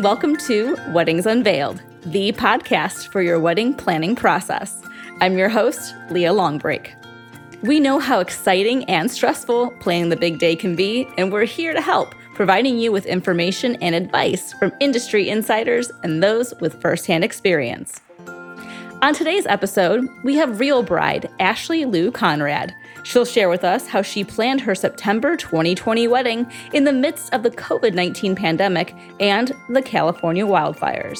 And welcome to Weddings Unveiled, the podcast for your wedding planning process. I'm your host, Leah Longbrake. We know how exciting and stressful planning the big day can be, and we're here to help, providing you with information and advice from industry insiders and those with firsthand experience. On today's episode, we have real bride Ashley Lou Conrad. She'll share with us how she planned her September 2020 wedding in the midst of the COVID 19 pandemic and the California wildfires.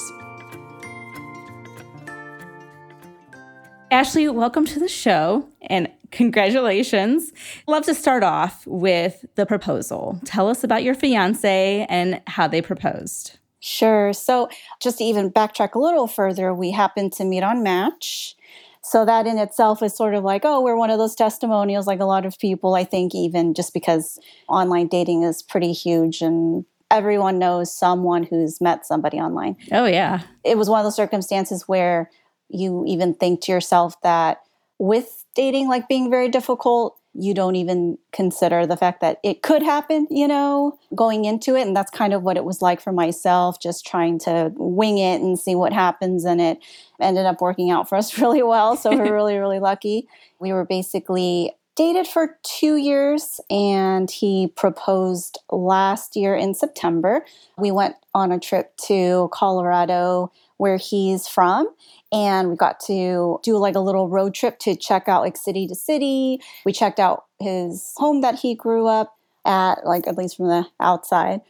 Ashley, welcome to the show and congratulations. Love to start off with the proposal. Tell us about your fiance and how they proposed. Sure. So, just to even backtrack a little further, we happened to meet on Match. So, that in itself is sort of like, oh, we're one of those testimonials, like a lot of people, I think, even just because online dating is pretty huge and everyone knows someone who's met somebody online. Oh, yeah. It was one of those circumstances where you even think to yourself that with dating like being very difficult, you don't even consider the fact that it could happen, you know, going into it. And that's kind of what it was like for myself, just trying to wing it and see what happens. And it ended up working out for us really well. So we're really, really lucky. We were basically dated for two years and he proposed last year in September. We went on a trip to Colorado where he's from and we got to do like a little road trip to check out like city to city. We checked out his home that he grew up at, like at least from the outside.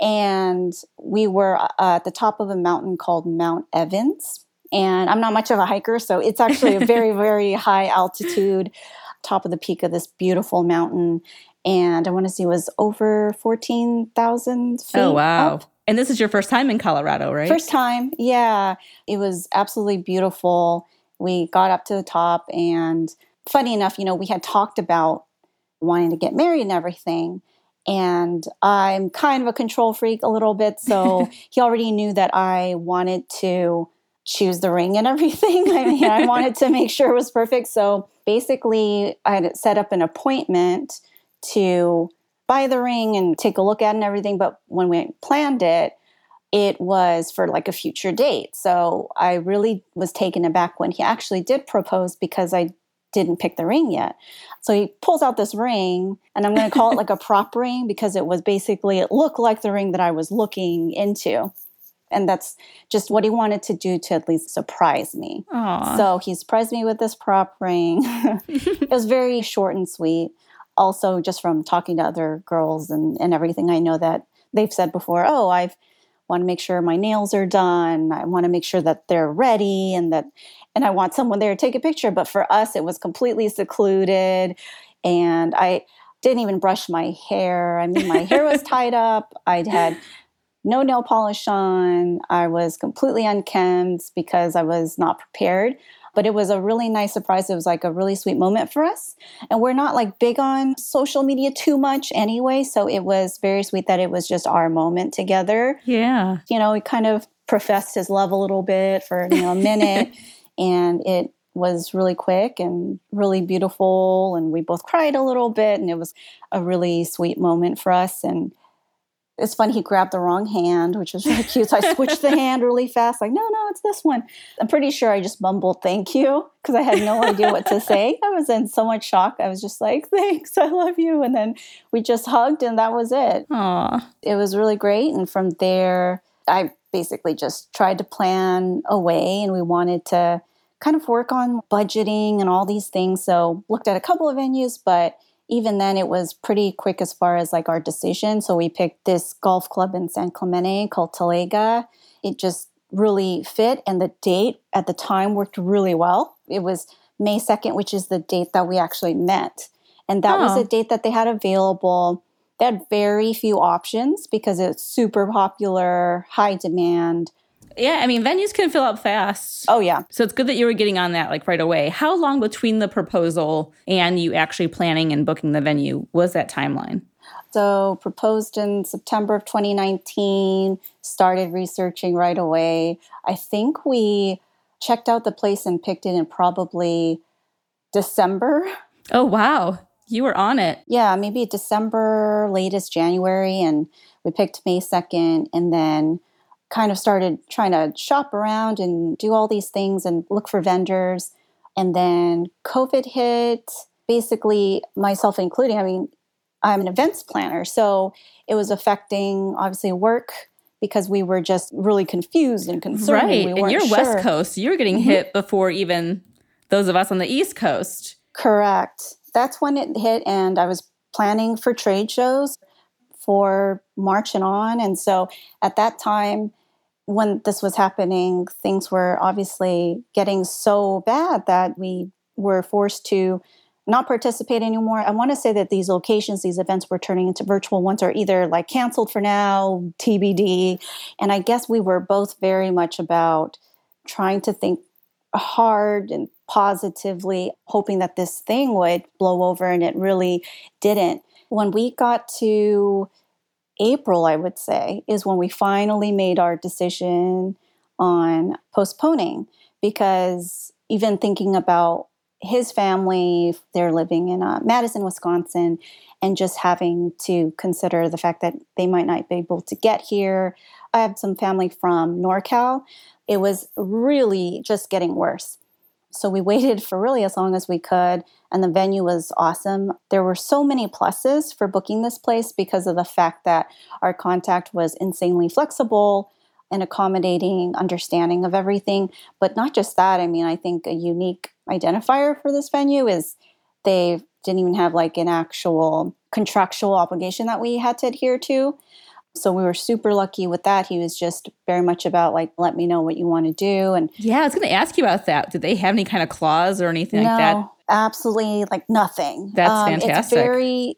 And we were uh, at the top of a mountain called Mount Evans. And I'm not much of a hiker, so it's actually a very, very high altitude, top of the peak of this beautiful mountain. And I want to see was over 14,000 feet. Oh, wow. Up. And this is your first time in Colorado, right? First time, yeah. It was absolutely beautiful. We got up to the top, and funny enough, you know, we had talked about wanting to get married and everything. And I'm kind of a control freak a little bit. So he already knew that I wanted to choose the ring and everything. I mean, I wanted to make sure it was perfect. So basically, I had set up an appointment to buy the ring and take a look at it and everything. But when we planned it, it was for like a future date. So I really was taken aback when he actually did propose because I didn't pick the ring yet. So he pulls out this ring, and I'm going to call it like a prop ring because it was basically, it looked like the ring that I was looking into. And that's just what he wanted to do to at least surprise me. Aww. So he surprised me with this prop ring. it was very short and sweet also just from talking to other girls and, and everything, I know that they've said before, oh, I want to make sure my nails are done. I want to make sure that they're ready and that, and I want someone there to take a picture. But for us, it was completely secluded. And I didn't even brush my hair. I mean, my hair was tied up. I'd had no nail polish on. I was completely unkempt because I was not prepared but it was a really nice surprise. It was like a really sweet moment for us. And we're not like big on social media too much anyway. So it was very sweet that it was just our moment together. Yeah. You know, he kind of professed his love a little bit for, you know, a minute. and it was really quick and really beautiful. And we both cried a little bit. And it was a really sweet moment for us. And it's funny he grabbed the wrong hand which was really cute. So i switched the hand really fast like no no it's this one. I'm pretty sure i just mumbled thank you because i had no idea what to say. I was in so much shock. I was just like thanks i love you and then we just hugged and that was it. Aww. it was really great and from there i basically just tried to plan a way and we wanted to kind of work on budgeting and all these things. So looked at a couple of venues but even then it was pretty quick as far as like our decision. So we picked this golf club in San Clemente called Talega. It just really fit and the date at the time worked really well. It was May 2nd, which is the date that we actually met. And that oh. was a date that they had available. They had very few options because it's super popular, high demand. Yeah, I mean, venues can fill up fast. Oh, yeah. So it's good that you were getting on that like right away. How long between the proposal and you actually planning and booking the venue was that timeline? So, proposed in September of 2019, started researching right away. I think we checked out the place and picked it in probably December. Oh, wow. You were on it. Yeah, maybe December, latest January. And we picked May 2nd. And then kind of started trying to shop around and do all these things and look for vendors. And then COVID hit, basically, myself including. I mean, I'm an events planner. So it was affecting obviously work because we were just really confused and concerned. Right. We and you're sure. West Coast. You're getting mm-hmm. hit before even those of us on the East Coast. Correct. That's when it hit. And I was planning for trade shows for March and on. And so at that time, when this was happening, things were obviously getting so bad that we were forced to not participate anymore. I want to say that these locations, these events were turning into virtual ones or either like canceled for now, TBD. And I guess we were both very much about trying to think hard and positively, hoping that this thing would blow over, and it really didn't. When we got to April, I would say, is when we finally made our decision on postponing because even thinking about his family, they're living in uh, Madison, Wisconsin, and just having to consider the fact that they might not be able to get here. I have some family from NorCal. It was really just getting worse. So we waited for really as long as we could, and the venue was awesome. There were so many pluses for booking this place because of the fact that our contact was insanely flexible and accommodating, understanding of everything. But not just that, I mean, I think a unique identifier for this venue is they didn't even have like an actual contractual obligation that we had to adhere to. So we were super lucky with that. He was just very much about like, let me know what you want to do. And yeah, I was going to ask you about that. Did they have any kind of clause or anything no, like that? Absolutely, like nothing. That's um, fantastic. It's very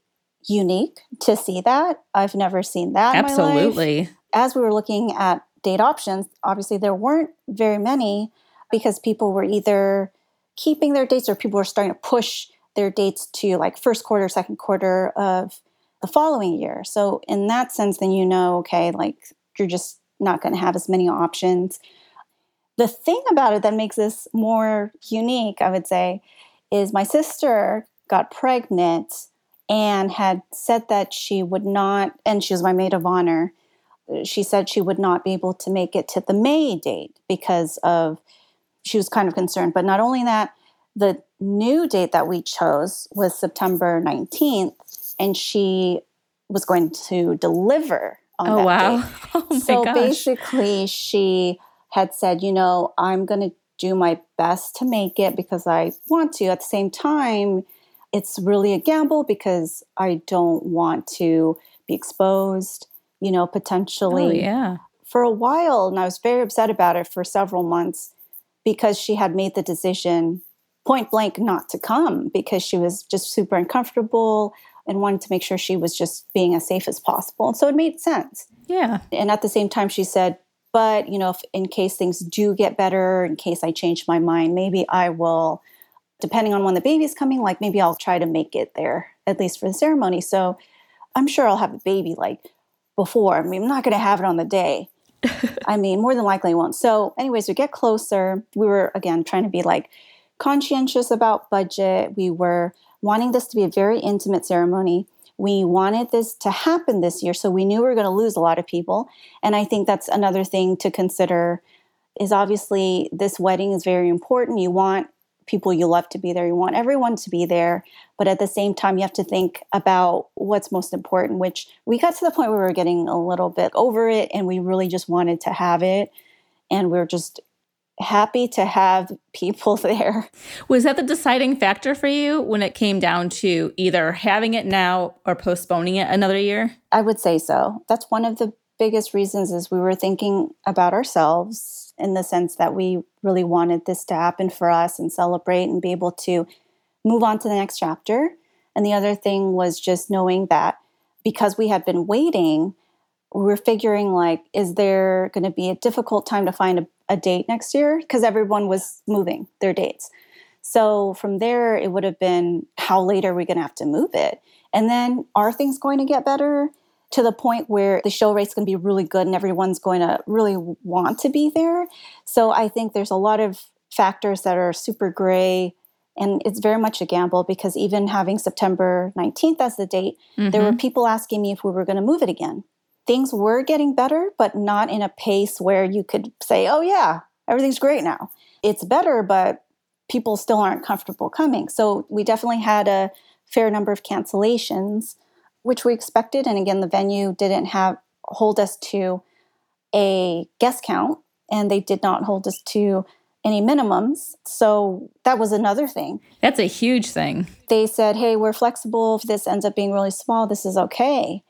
unique to see that. I've never seen that. Absolutely. As we were looking at date options, obviously there weren't very many because people were either keeping their dates or people were starting to push their dates to like first quarter, second quarter of the following year. So in that sense, then you know, okay, like you're just not going to have as many options. The thing about it that makes this more unique, I would say, is my sister got pregnant and had said that she would not, and she was my maid of honor. She said she would not be able to make it to the May date because of, she was kind of concerned. But not only that, the new date that we chose was September 19th and she was going to deliver on oh, that wow. date. Oh, so gosh. basically, she had said, you know, I'm going to do my best to make it because I want to. At the same time, it's really a gamble because I don't want to be exposed, you know, oh, potentially. Oh, yeah. For a while, and I was very upset about it for several months because she had made the decision point blank not to come because she was just super uncomfortable and wanted to make sure she was just being as safe as possible. And so it made sense. Yeah. And at the same time, she said, but, you know, if in case things do get better, in case I change my mind, maybe I will, depending on when the baby's coming, like maybe I'll try to make it there, at least for the ceremony. So I'm sure I'll have a baby like before. I mean, I'm not going to have it on the day. I mean, more than likely I won't. So, anyways, we get closer. We were, again, trying to be like conscientious about budget. We were wanting this to be a very intimate ceremony. We wanted this to happen this year, so we knew we were going to lose a lot of people. And I think that's another thing to consider is obviously this wedding is very important. You want people you love to be there. You want everyone to be there. But at the same time, you have to think about what's most important, which we got to the point where we were getting a little bit over it and we really just wanted to have it. And we we're just happy to have people there. Was that the deciding factor for you when it came down to either having it now or postponing it another year? I would say so. That's one of the biggest reasons is we were thinking about ourselves in the sense that we really wanted this to happen for us and celebrate and be able to move on to the next chapter. And the other thing was just knowing that because we had been waiting, we were figuring like, is there going to be a difficult time to find a a date next year because everyone was moving their dates. So from there, it would have been how late are we going to have to move it? And then are things going to get better to the point where the show rate's going to be really good and everyone's going to really want to be there? So I think there's a lot of factors that are super gray and it's very much a gamble because even having September 19th as the date, mm-hmm. there were mm-hmm. people asking me if we were going to move it again. Things were getting better, but not in a pace where you could say, oh, yeah, everything's great now. It's better, but people still aren't comfortable coming. So we definitely had a fair number of cancellations, which we expected. And again, the venue didn't have hold us to a guest count and they did not hold us to any minimums. So that was another thing. That's a huge thing. They said, hey, we're flexible. If this ends up being really small, this is okay.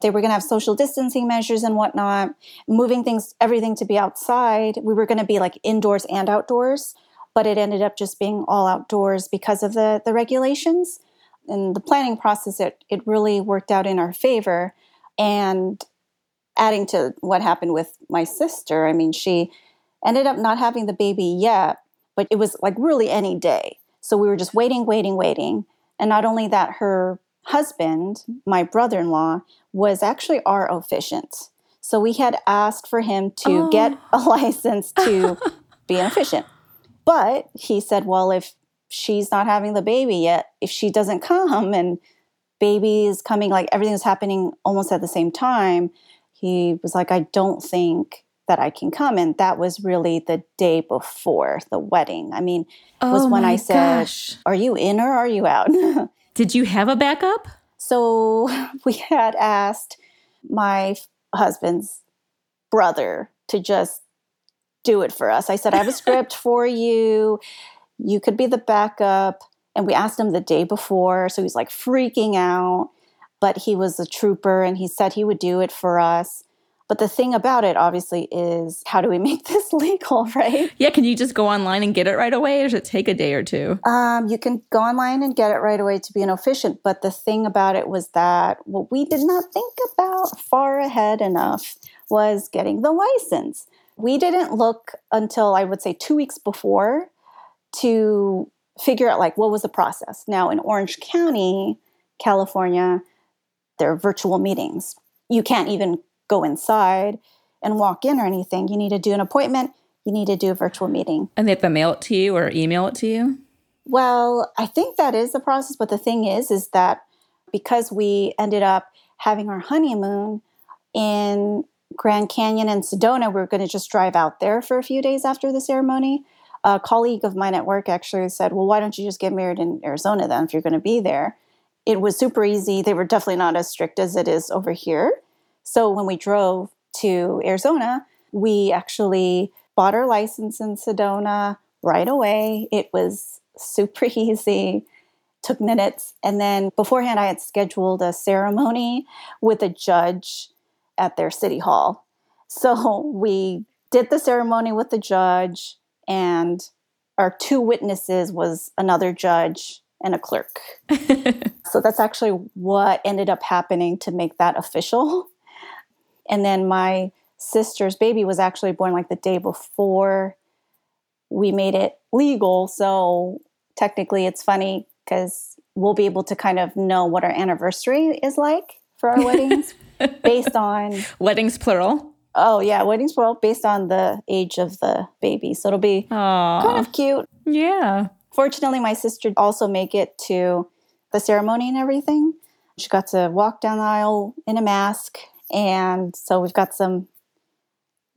They were going to have social distancing measures and whatnot, moving things, everything to be outside. We were going to be like indoors and outdoors, but it ended up just being all outdoors because of the, the regulations. And the planning process, it, it really worked out in our favor. And adding to what happened with my sister, I mean, she ended up not having the baby yet, but it was like really any day. So we were just waiting, waiting, waiting. And not only that, her husband, my brother in law, was actually our officiant. So we had asked for him to oh. get a license to be an officiant. But he said, well, if she's not having the baby yet, if she doesn't come and baby is coming, like everything's happening almost at the same time, he was like, I don't think that I can come. And that was really the day before the wedding. I mean, oh was when I said, gosh. Are you in or are you out? Did you have a backup? So we had asked my husband's brother to just do it for us. I said, I have a script for you. You could be the backup. And we asked him the day before. So he's like freaking out. But he was a trooper and he said he would do it for us. But the thing about it, obviously, is how do we make this legal, right? Yeah, can you just go online and get it right away, or does it take a day or two? Um, you can go online and get it right away to be an officiant. But the thing about it was that what we did not think about far ahead enough was getting the license. We didn't look until I would say two weeks before to figure out like what was the process. Now in Orange County, California, there are virtual meetings. You can't even go inside and walk in or anything. You need to do an appointment. You need to do a virtual meeting. And they have to mail it to you or email it to you? Well, I think that is the process. But the thing is, is that because we ended up having our honeymoon in Grand Canyon and Sedona, we are going to just drive out there for a few days after the ceremony. A colleague of mine at work actually said, Well, why don't you just get married in Arizona then if you're going to be there? It was super easy. They were definitely not as strict as it is over here. So when we drove to Arizona, we actually bought our license in Sedona right away. It was super easy, took minutes. And then beforehand, I had scheduled a ceremony with a judge at their city hall. So we did the ceremony with the judge, and our two witnesses was another judge and a clerk. so that's actually what ended up happening to make that official. And then my sister's baby was actually born like the day before we made it legal. So technically, it's funny because we'll be able to kind of know what our anniversary is like for our weddings based on weddings plural. Oh yeah, weddings plural based on the age of the baby. So it'll be Aww. kind of cute. Yeah. Fortunately, my sister also make it to the ceremony and everything. She got to walk down the aisle in a mask and so we've got some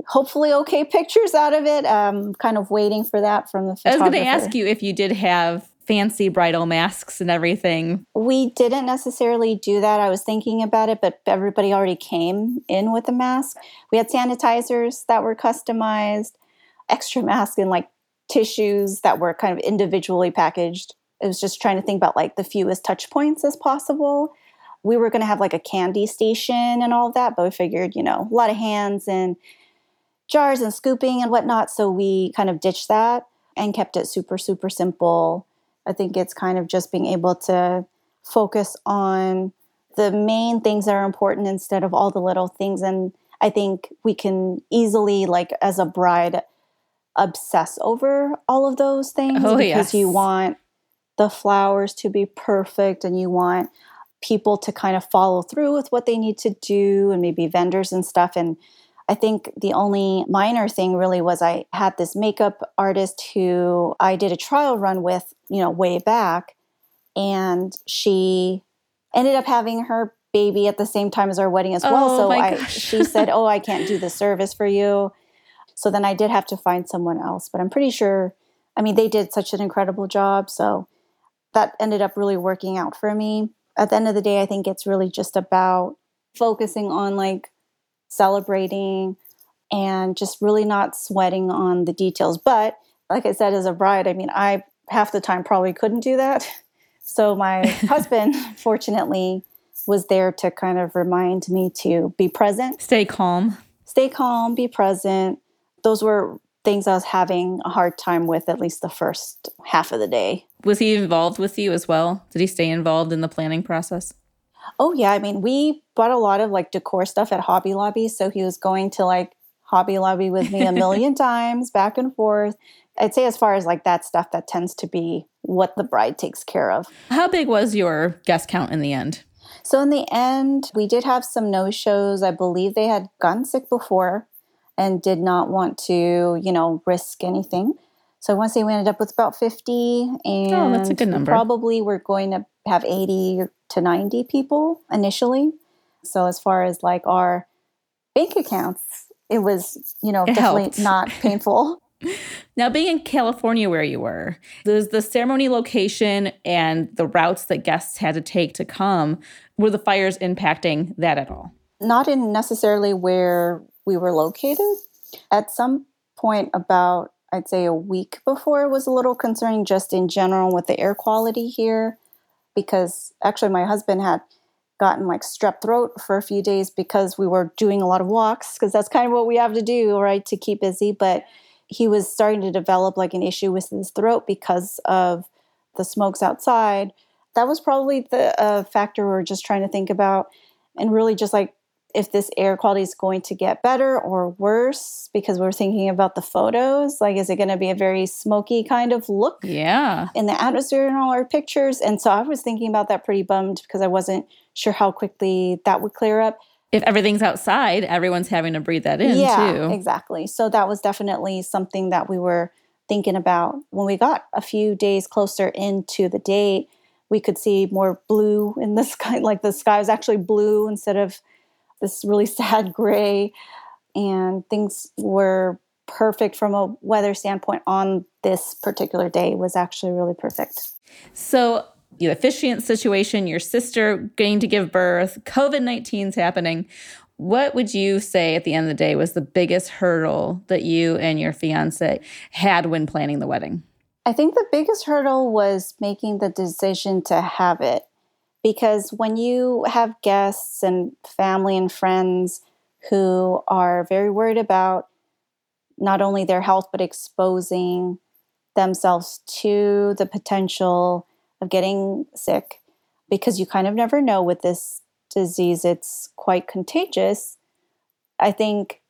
hopefully okay pictures out of it. Um, kind of waiting for that from the I was going to ask you if you did have fancy bridal masks and everything. We didn't necessarily do that. I was thinking about it, but everybody already came in with a mask. We had sanitizers that were customized, extra masks and like tissues that were kind of individually packaged. It was just trying to think about like the fewest touch points as possible we were going to have like a candy station and all of that, but we figured, you know, a lot of hands and jars and scooping and whatnot. So we kind of ditched that and kept it super, super simple. I think it's kind of just being able to focus on the main things that are important instead of all the little things. And I think we can easily, like, as a bride, obsess over all of those things oh, because yes. you want the flowers to be perfect and you want people to kind of follow through with what they need to do and maybe vendors and stuff. And I think the only minor thing really was I had this makeup artist who I did a trial run with, you know, way back. And she ended up having her baby at the same time as our wedding as well. Oh, so I, she said, "Oh, I can't do the service for you." So then I did have to find someone else, but I'm pretty sure. I mean, they did such an incredible job, so that ended up really working out for me. At the end of the day, I think it's really just about focusing on like celebrating and just really not sweating on the details. But like I said, as a bride, I mean, I half the time probably couldn't do that. So my husband, fortunately, was there to kind of remind me to be present, Stay calm. stay calm, be present. Those were things I was having a hard time with at least the first half of the day. Was he involved with you as well? Did he stay involved in the planning process? Oh yeah, I mean, we bought a lot of like decor stuff at Hobby Lobby, so he was going to like Hobby Lobby with me a million times, back and forth. I'd say as far as like that stuff, that tends to be what the bride takes care of. How big was your guest count in the end? So in the end, we did have some no shows. I believe they had gotten sick before and did not want to, you know, risk anything. So I want to say we ended up with about 50 and Oh, that's a good number. probably we're going to have 80 to 90 people initially. So as far as like our bank accounts, it was, you know, It definitely helped. not painful. Now, being in California where you were, there's the ceremony location and the routes that guests had to take to come. Were the fires impacting that at all? not in necessarily where we were located. At some point, about I'd say a week before, was a little concerning just in general with the air quality here, because actually my husband had gotten like strep throat for a few days because we were doing a lot of walks because that's kind of what we have to do right to keep busy but he was starting to develop like an issue with his throat because of the smokes outside. That was probably the uh, factor we we're just trying to think about and really just like if this air quality is going to get better or worse because we're thinking about the photos like is it going to be a very smoky kind of look Yeah. in the atmosphere in all our pictures and so i was thinking about that pretty bummed because i wasn't sure how quickly that would clear up If everything's outside, everyone's having to breathe that in yeah too. exactly so that was definitely something that we were thinking about when we got a few days closer into the date we could see more blue in the sky like the sky was actually blue instead of this really sad gray and things were perfect from a weather standpoint on this particular day was actually really perfect So, the officiant situation, your sister going to give birth, COVID 19's happening. What would you say at the end of the day was the biggest hurdle that you and your fiance had when planning the wedding? I think the biggest hurdle was making the decision to have it because when you have guests and family and friends who are very worried about not only their health but exposing themselves to the potential of getting sick because you kind of never know with this disease it's quite contagious i think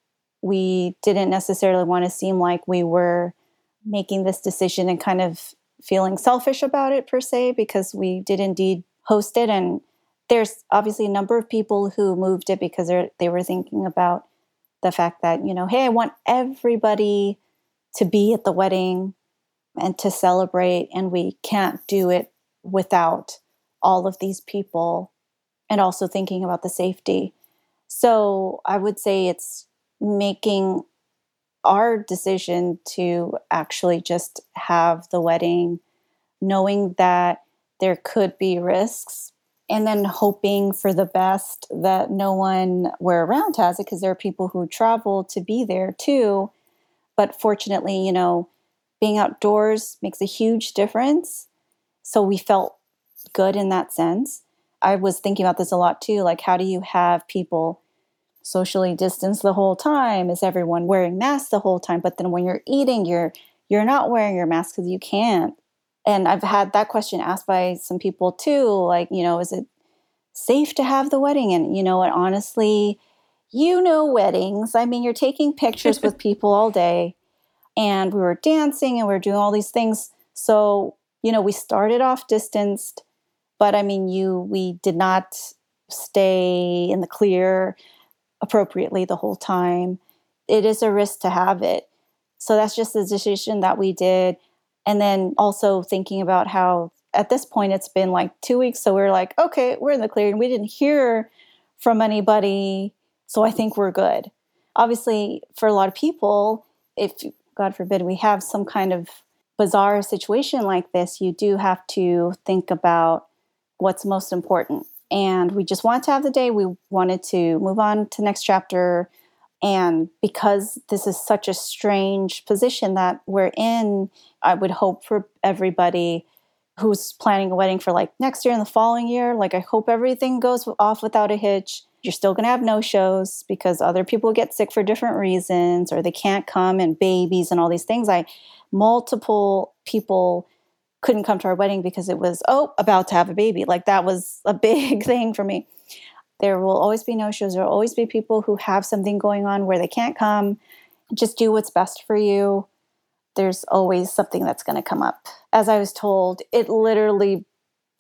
we didn't necessarily want to seem like we were making this decision and kind of feeling selfish about it per se because we did indeed host it and there's obviously a number of people who moved it because they were thinking about the fact that you know hey i want everybody to be at the wedding and to celebrate and we can't do it without all of these people and also thinking about the safety. So i would say it's making our decision to actually just have the wedding, knowing that there could be risks, and then hoping for the best that no one we're around has it, because there are people who travel to be there too. But fortunately, you know, being outdoors makes a huge difference. So we felt good in that sense. I was thinking about this a lot too. Like, how do you have people socially distanced the whole time? Is everyone wearing masks the whole time? But then when you're eating, you're you're not wearing your mask because you can't. And I've had that question asked by some people too, like, you know, is it safe to have the wedding? And you know what, honestly, you know weddings. I mean, you're taking pictures with people all day. And we were dancing and we were doing all these things. So, you know, we started off distanced, but I mean you we did not stay in the clear appropriately the whole time. It is a risk to have it. So that's just the decision that we did. And then also thinking about how at this point, it's been like two weeks. So we are like, okay, we're in the clear. And we didn't hear from anybody. So I think we're good. Obviously, for a lot of people, if God forbid we have some kind of bizarre situation like this, you do have to think about what's most important. And we just wanted to have the day. We wanted to move on to next chapter. And because this is such a strange position that we're in, I would hope for everybody who's planning a wedding for like next year and the following year, like I hope everything goes off without a hitch. You're still going to have no shows because other people get sick for different reasons or they can't come and babies and all these things. I multiple people couldn't come to our wedding because it was oh about to have a baby. Like that was a big thing for me. There will always be no shows. There will always be people who have something going on where they can't come. Just do what's best for you there's always something that's going to come up as i was told it literally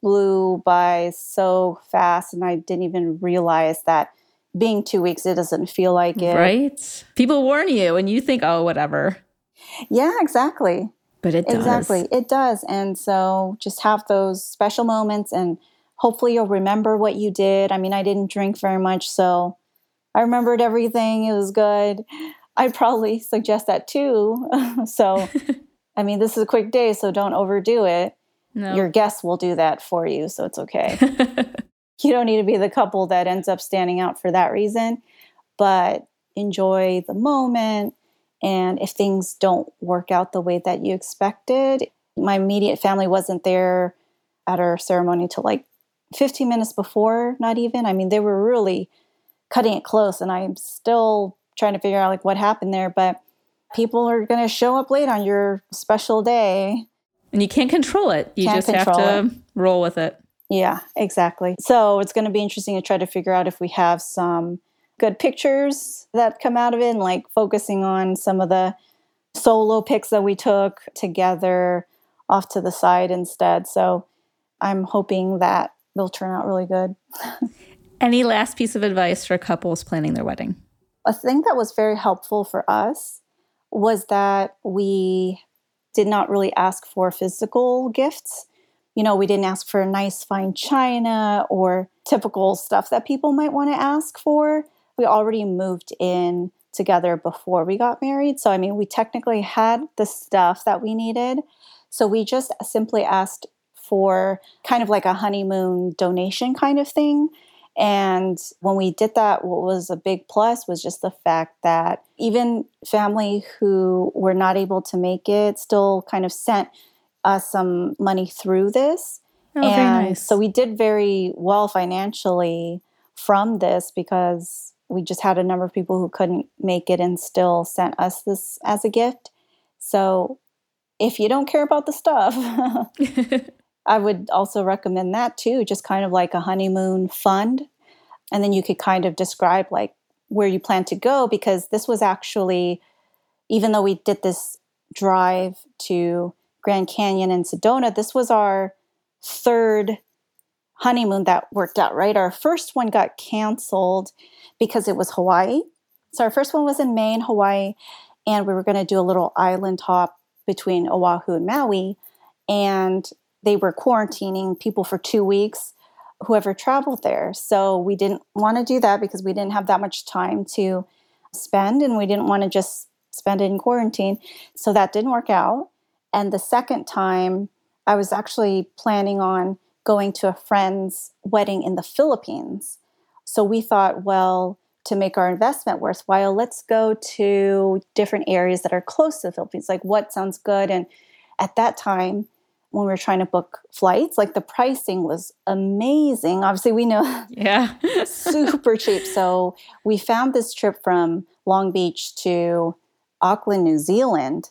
blew by so fast and i didn't even realize that being two weeks it doesn't feel like it right people warn you and you think oh whatever yeah, exactly. But it does. Exactly. It does. And so just have those special moments and hopefully you'll remember what you did. I mean, I didn't drink very much, so I remembered everything. It was good. I'd probably suggest that too. so, I mean, this is a quick day, so don't overdo it. No. Your guests will do that for you, so it's okay. you don't need to be the couple that ends up standing out for that reason, but enjoy the moment and if things don't work out the way that you expected, my immediate family wasn't there at our ceremony till like 15 minutes before, not even. I mean, they were really cutting it close, and I'm still trying to figure out like what happened there. But people are going to show up late on your special day. And you can't control it. You just have to it. roll with it. Yeah, exactly. So it's going to be interesting to try to figure out if we have some good pictures that come out of it and like focusing on some of the solo pics that we took together off to the side instead. So I'm hoping that they'll turn out really good. Any last piece of advice for couples planning their wedding? A thing that was very helpful for us was that we did not really ask for physical gifts. You know, we didn't ask for nice fine china or typical stuff that people might want to ask for we already moved in together before we got married. So, I mean, we technically had the stuff that we needed. So, we just simply asked for kind of like a honeymoon donation kind of thing. And when we did that, what was a big plus was just the fact that even family who were not able to make it still kind of sent us some money through this. Oh, and nice. so we did very well financially from this because we just had a number of people who couldn't make it and still sent us this as a gift. So if you don't care about the stuff, I would also recommend that too, just kind of like a honeymoon fund. And then you could kind of describe like where you plan to go because this was actually, even though we did this drive to Grand Canyon and Sedona, this was our third honeymoon that worked out, right? Our first one got canceled because it was Hawaii. So our first one was in Maine, Hawaii, and we were going to do a little island hop between Oahu and Maui. And they were quarantining people for two weeks, whoever traveled there. So we didn't want to do that because we didn't have that much time to spend, and we didn't want to just spend it in quarantine. So that didn't work out. And the second time, I was actually planning on going to a friend's wedding in the Philippines. So we thought, well, to make our investment worthwhile, let's go to different areas that are close to the Philippines. Like what sounds good? And at that time, when we were trying to book flights, like the pricing was amazing. Obviously, we know yeah, super cheap. So we found this trip from Long Beach to Auckland, New Zealand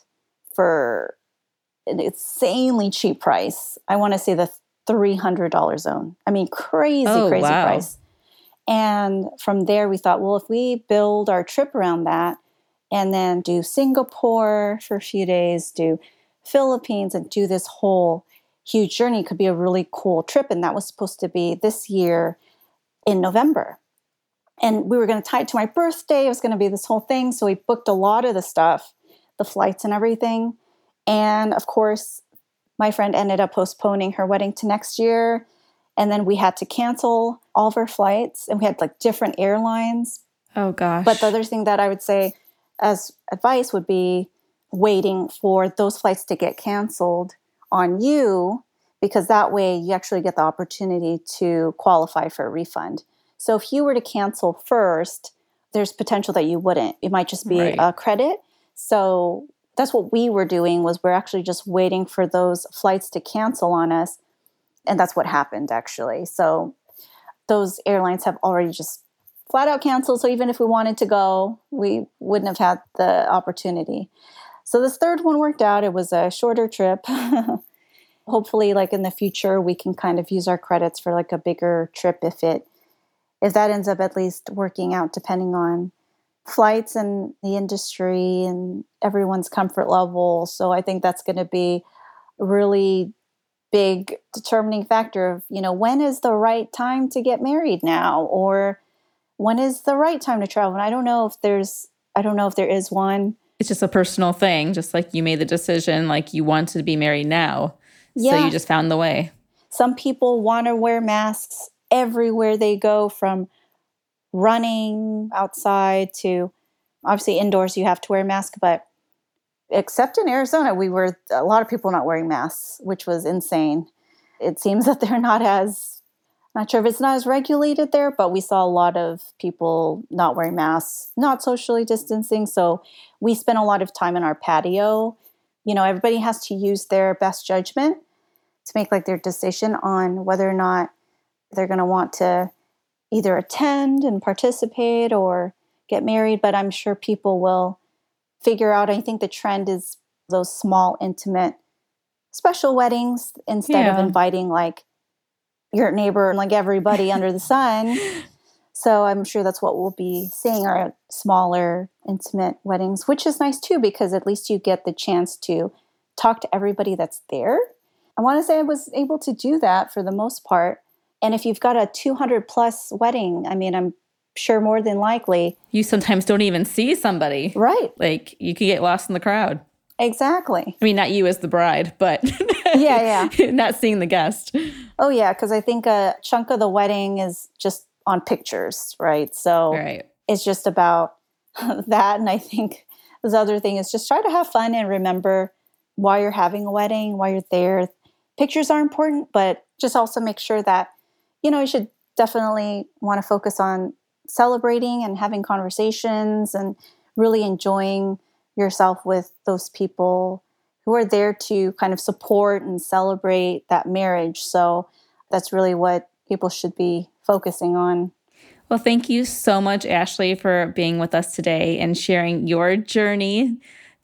for an insanely cheap price. I want to say the $300 zone. I mean, crazy, oh, crazy wow. price. And from there, we thought, well, if we build our trip around that and then do Singapore for a few days, do Philippines, and do this whole huge journey, could be a really cool trip. And that was supposed to be this year in November. And we were going to tie it to my birthday. It was going to be this whole thing. So we booked a lot of the stuff, the flights and everything. And of course, my friend ended up postponing her wedding to next year. And then we had to cancel all of our flights and we had like different airlines. Oh, gosh. But the other thing that I would say as advice would be waiting for those flights to get canceled on you because that way you actually get the opportunity to qualify for a refund. So if you were to cancel first, there's potential that you wouldn't. It might just be Right. a credit. So that's what we were doing was we're actually just waiting for those flights to cancel on us and that's what happened actually. So those airlines have already just flat out canceled. So even if we wanted to go, we wouldn't have had the opportunity. So this third one worked out. It was a shorter trip. Hopefully, like in the future, we can kind of use our credits for like a bigger trip if it if that ends up at least working out, depending on flights and the industry and everyone's comfort level. So I think that's going to be really big determining factor of you know when is the right time to get married now or when is the right time to travel and i don't know if there's i don't know if there is one it's just a personal thing, just like you made the decision, like you want to be married now. So you just found the way. some people want to wear masks everywhere they go from running outside to obviously indoors you have to wear a mask but except in arizona we were a lot of people not wearing masks which was insane it seems that they're not as not sure if it's not as regulated there but we saw a lot of people not wearing masks not socially distancing so we spent a lot of time in our patio. You know everybody has to use their best judgment to make like their decision on whether or not they're going to want to either attend and participate or get married but i'm sure people will figure out. I think the trend is those small intimate special weddings instead of inviting like your neighbor and like everybody under the sun so i'm sure that's what we'll be seeing are smaller intimate weddings which is nice too because at least you get the chance to talk to everybody that's there I want to say I was able to do that for the most part. And if you've got a 200 plus wedding, I mean, I'm sure more than likely. You sometimes don't even see somebody. Right. Like you could get lost in the crowd. Exactly. I mean, not you as the bride, but Yeah, yeah, not seeing the guest. Oh, yeah. Because I think a chunk of the wedding is just on pictures, right? So Right. it's just about that. And I think this other thing is just try to have fun and remember why you're having a wedding, why you're there. Pictures are important, but just also make sure that, you know, you should definitely want to focus on celebrating and having conversations and really enjoying yourself with those people who are there to kind of support and celebrate that marriage. So that's really what people should be focusing on. Well, thank you so much, Ashley, for being with us today and sharing your journey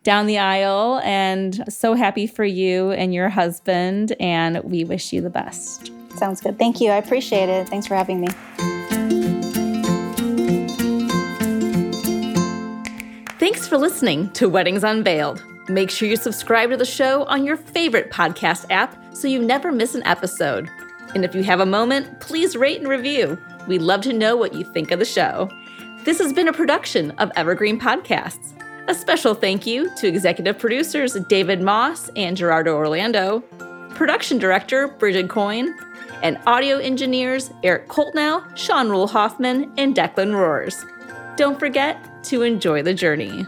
down the aisle. And so happy for you and your husband. And we wish you the best. Sounds good. Thank you. I appreciate it. Thanks for having me. Thanks for listening to Weddings Unveiled. Make sure you subscribe to the show on your favorite podcast app so you never miss an episode. And if you have a moment, please rate and review. We'd love to know what you think of the show. This has been a production of Evergreen Podcasts. A special thank you to executive producers David Moss and Gerardo Orlando, production director Bridget Coyne, and audio engineers Eric Coltnow, Sean Rule Hoffman, and Declan Roars. Don't forget to enjoy the journey.